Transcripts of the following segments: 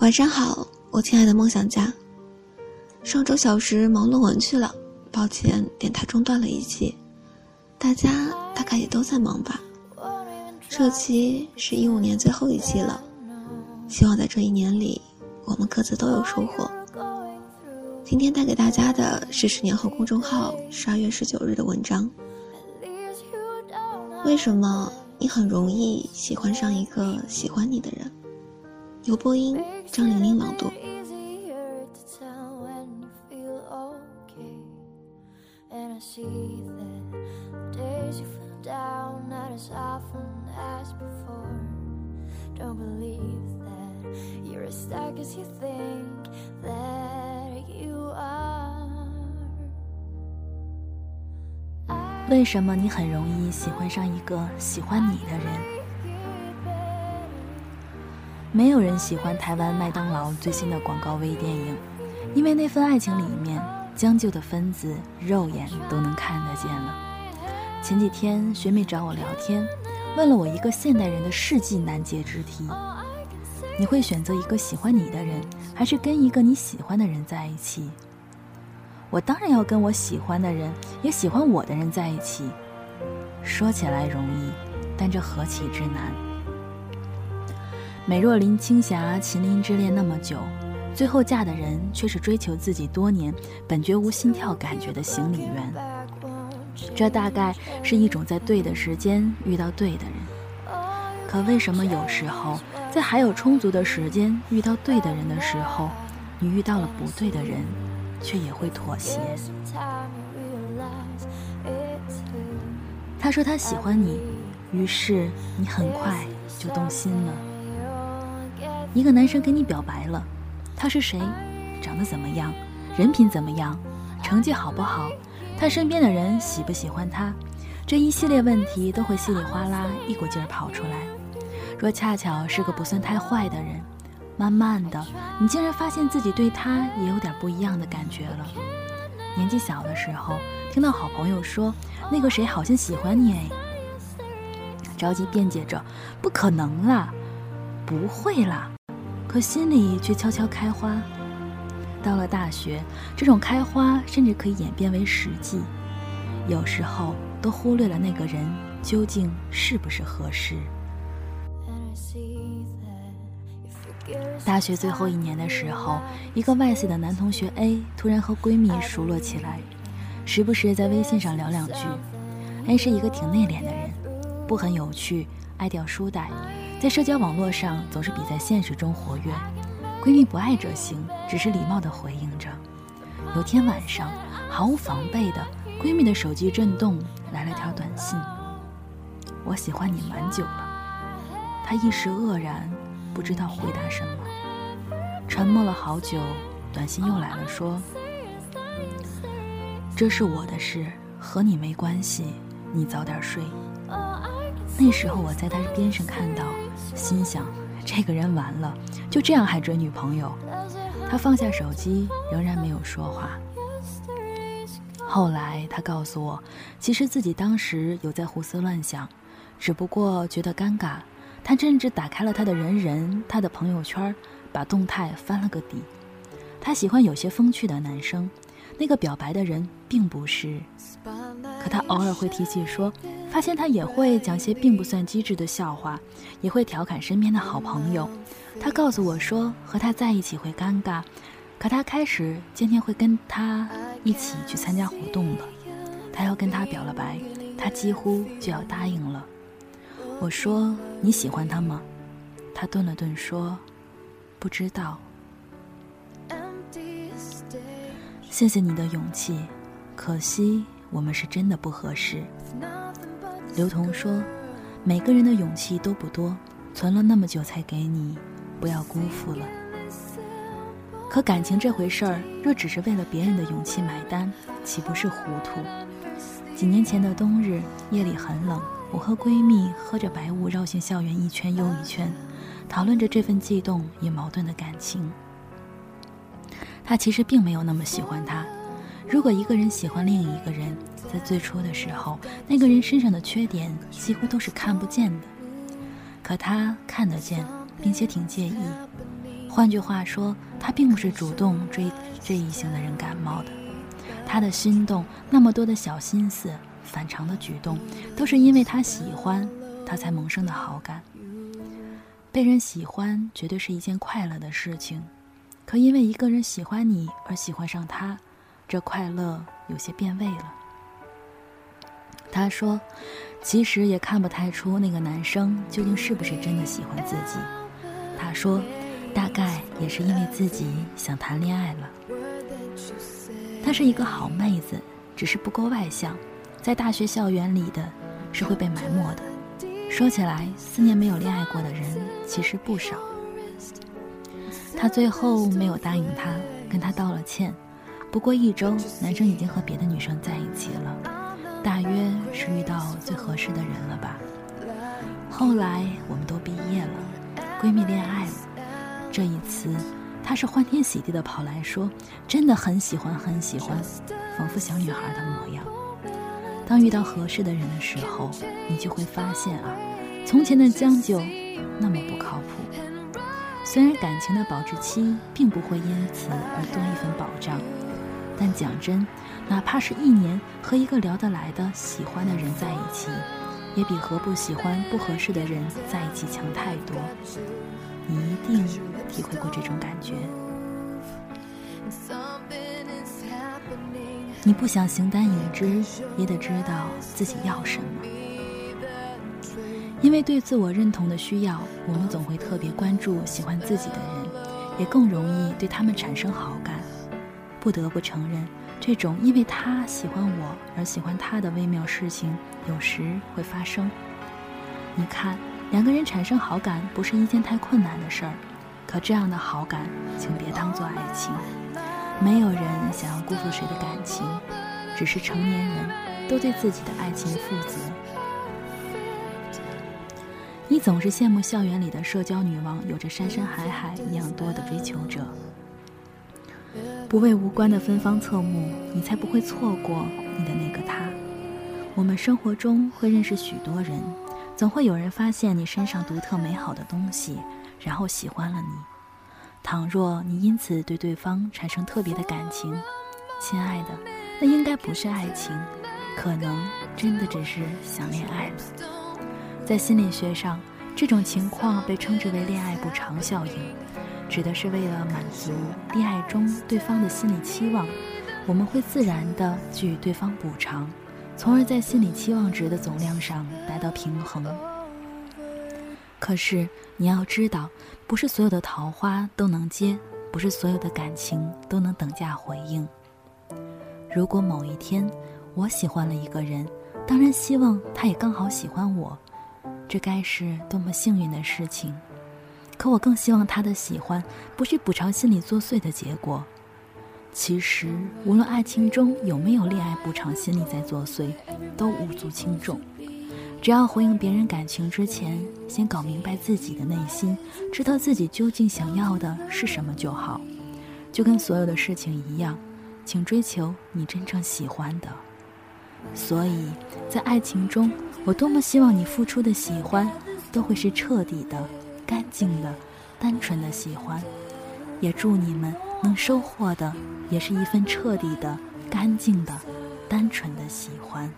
晚上好，我亲爱的梦想家。上周小时忙论文去了，抱歉，电台中断了一期。大家大概也都在忙吧。这期是一五年最后一期了，希望在这一年里，我们各自都有收获。今天带给大家的是十年后公众号十二月十九日的文章。为什么你很容易喜欢上一个喜欢你的人？由播音张玲玲朗读。为什么你很容易喜欢上一个喜欢你的人？没有人喜欢台湾麦当劳最新的广告微电影，因为那份爱情里面将就的分子，肉眼都能看得见了。前几天学妹找我聊天，问了我一个现代人的世纪难解之题：你会选择一个喜欢你的人，还是跟一个你喜欢的人在一起？我当然要跟我喜欢的人，也喜欢我的人在一起。说起来容易，但这何其之难。美若林青霞秦林之恋那么久，最后嫁的人却是追求自己多年本绝无心跳感觉的行李员。这大概是一种在对的时间遇到对的人。可为什么有时候在还有充足的时间遇到对的人的时候，你遇到了不对的人，却也会妥协？他说他喜欢你，于是你很快就动心了。一个男生跟你表白了，他是谁？长得怎么样？人品怎么样？成绩好不好？他身边的人喜不喜欢他？这一系列问题都会稀里哗啦一股劲儿跑出来。若恰巧是个不算太坏的人，慢慢的，你竟然发现自己对他也有点不一样的感觉了。年纪小的时候，听到好朋友说那个谁好像喜欢你，哎，着急辩解着，不可能啦，不会啦。可心里却悄悄开花。到了大学，这种开花甚至可以演变为实际。有时候都忽略了那个人究竟是不是合适。大学最后一年的时候，一个外系的男同学 A 突然和闺蜜熟络起来，时不时在微信上聊两句。A 是一个挺内敛的人，不很有趣，爱掉书袋。在社交网络上总是比在现实中活跃，闺蜜不爱这行，只是礼貌地回应着。有天晚上，毫无防备的，闺蜜的手机震动，来了条短信：“我喜欢你蛮久了。”她一时愕然，不知道回答什么，沉默了好久，短信又来了，说：“这是我的事，和你没关系，你早点睡。”那时候我在他边上看到。心想，这个人完了，就这样还追女朋友。他放下手机，仍然没有说话。后来他告诉我，其实自己当时有在胡思乱想，只不过觉得尴尬。他甚至打开了他的人人，他的朋友圈，把动态翻了个底。他喜欢有些风趣的男生，那个表白的人并不是。可他偶尔会提起说。发现他也会讲些并不算机智的笑话，也会调侃身边的好朋友。他告诉我说，和他在一起会尴尬，可他开始渐渐会跟他一起去参加活动了。他要跟他表了白，他几乎就要答应了。我说你喜欢他吗？他顿了顿说，不知道。谢谢你的勇气，可惜我们是真的不合适。刘同说：“每个人的勇气都不多，存了那么久才给你，不要辜负了。可感情这回事儿，若只是为了别人的勇气买单，岂不是糊涂？”几年前的冬日，夜里很冷，我和闺蜜喝着白雾，绕行校园一圈又一圈，讨论着这份悸动与矛盾的感情。他其实并没有那么喜欢他，如果一个人喜欢另一个人，在最初的时候，那个人身上的缺点几乎都是看不见的，可他看得见，并且挺介意。换句话说，他并不是主动追这一型的人感冒的，他的心动，那么多的小心思、反常的举动，都是因为他喜欢，他才萌生的好感。被人喜欢绝对是一件快乐的事情，可因为一个人喜欢你而喜欢上他，这快乐有些变味了。他说：“其实也看不太出那个男生究竟是不是真的喜欢自己。”他说：“大概也是因为自己想谈恋爱了。”她是一个好妹子，只是不够外向，在大学校园里的是会被埋没的。说起来，四年没有恋爱过的人其实不少。他最后没有答应他，跟他道了歉。不过一周，男生已经和别的女生在一起了。大约是遇到最合适的人了吧。后来我们都毕业了，闺蜜恋爱了。这一次，她是欢天喜地的跑来说：“真的很喜欢，很喜欢，仿佛小女孩的模样。”当遇到合适的人的时候，你就会发现啊，从前的将就那么不靠谱。虽然感情的保质期并不会因此而多一份保障，但讲真。哪怕是一年和一个聊得来的、喜欢的人在一起，也比和不喜欢、不合适的人在一起强太多。你一定体会过这种感觉。Something is happening. 你不想形单影只，也得知道自己要什么。因为对自我认同的需要，我们总会特别关注喜欢自己的人，也更容易对他们产生好感。不得不承认。这种因为他喜欢我而喜欢他的微妙事情，有时会发生。你看，两个人产生好感不是一件太困难的事儿，可这样的好感，请别当做爱情。没有人想要辜负谁的感情，只是成年人都对自己的爱情负责。你总是羡慕校园里的社交女王有着山山海海一样多的追求者。不为无关的芬芳侧目，你才不会错过你的那个他。我们生活中会认识许多人，总会有人发现你身上独特美好的东西，然后喜欢了你。倘若你因此对对方产生特别的感情，亲爱的，那应该不是爱情，可能真的只是想恋爱了。在心理学上，这种情况被称之为恋爱补偿效应。指的是为了满足恋爱中对方的心理期望，我们会自然地给予对方补偿，从而在心理期望值的总量上达到平衡。可是你要知道，不是所有的桃花都能接，不是所有的感情都能等价回应。如果某一天我喜欢了一个人，当然希望他也刚好喜欢我，这该是多么幸运的事情。可我更希望他的喜欢不是补偿心理作祟的结果。其实，无论爱情中有没有恋爱补偿心理在作祟，都无足轻重。只要回应别人感情之前，先搞明白自己的内心，知道自己究竟想要的是什么就好。就跟所有的事情一样，请追求你真正喜欢的。所以在爱情中，我多么希望你付出的喜欢，都会是彻底的。干净的、单纯的喜欢，也祝你们能收获的也是一份彻底的、干净的、单纯的喜欢。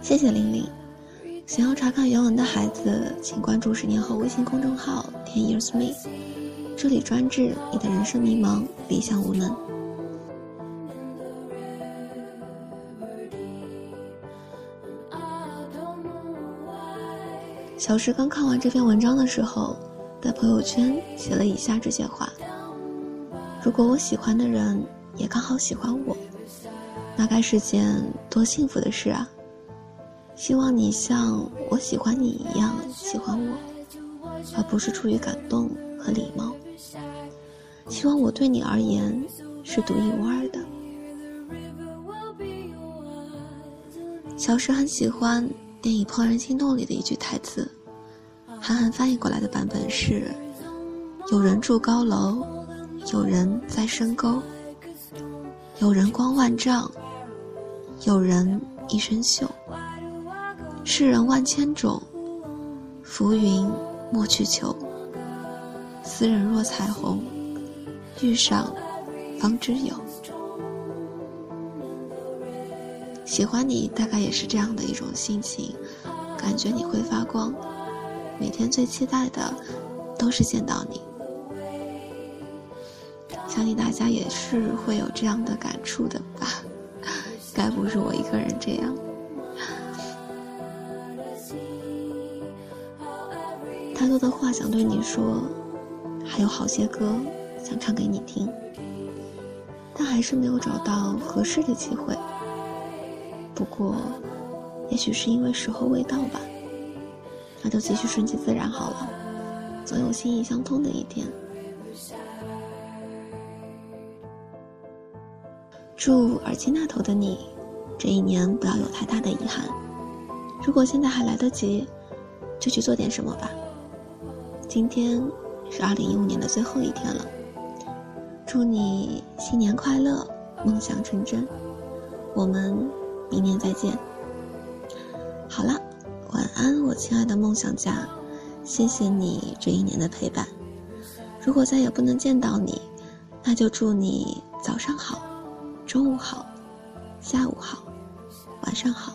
谢谢玲玲。想要查看原文的孩子，请关注十年后微信公众号 “Ten Years Me”，这里专治你的人生迷茫、理想无能。小石刚看完这篇文章的时候，在朋友圈写了以下这些话：“如果我喜欢的人也刚好喜欢我，那该是件多幸福的事啊！”希望你像我喜欢你一样喜欢我，而不是出于感动和礼貌。希望我对你而言是独一无二的。小时很喜欢电影《怦然心动》里的一句台词，韩寒翻译过来的版本是：“有人住高楼，有人在深沟，有人光万丈，有人一身锈。世人万千种，浮云莫去求。斯人若彩虹，遇上方知有。”喜欢你大概也是这样的一种心情，感觉你会发光，每天最期待的都是见到你。相信大家也是会有这样的感触的吧？该不是我一个人这样。太多的话想对你说，还有好些歌想唱给你听，但还是没有找到合适的机会。不过，也许是因为时候未到吧。那就继续顺其自然好了，总有心意相通的一天。祝耳机那头的你，这一年不要有太大的遗憾。如果现在还来得及，就去做点什么吧。今天是二零一五年的最后一天了，祝你新年快乐，梦想成真。我们。明年再见。好了，晚安，我亲爱的梦想家，谢谢你这一年的陪伴。如果再也不能见到你，那就祝你早上好，中午好，下午好，晚上好，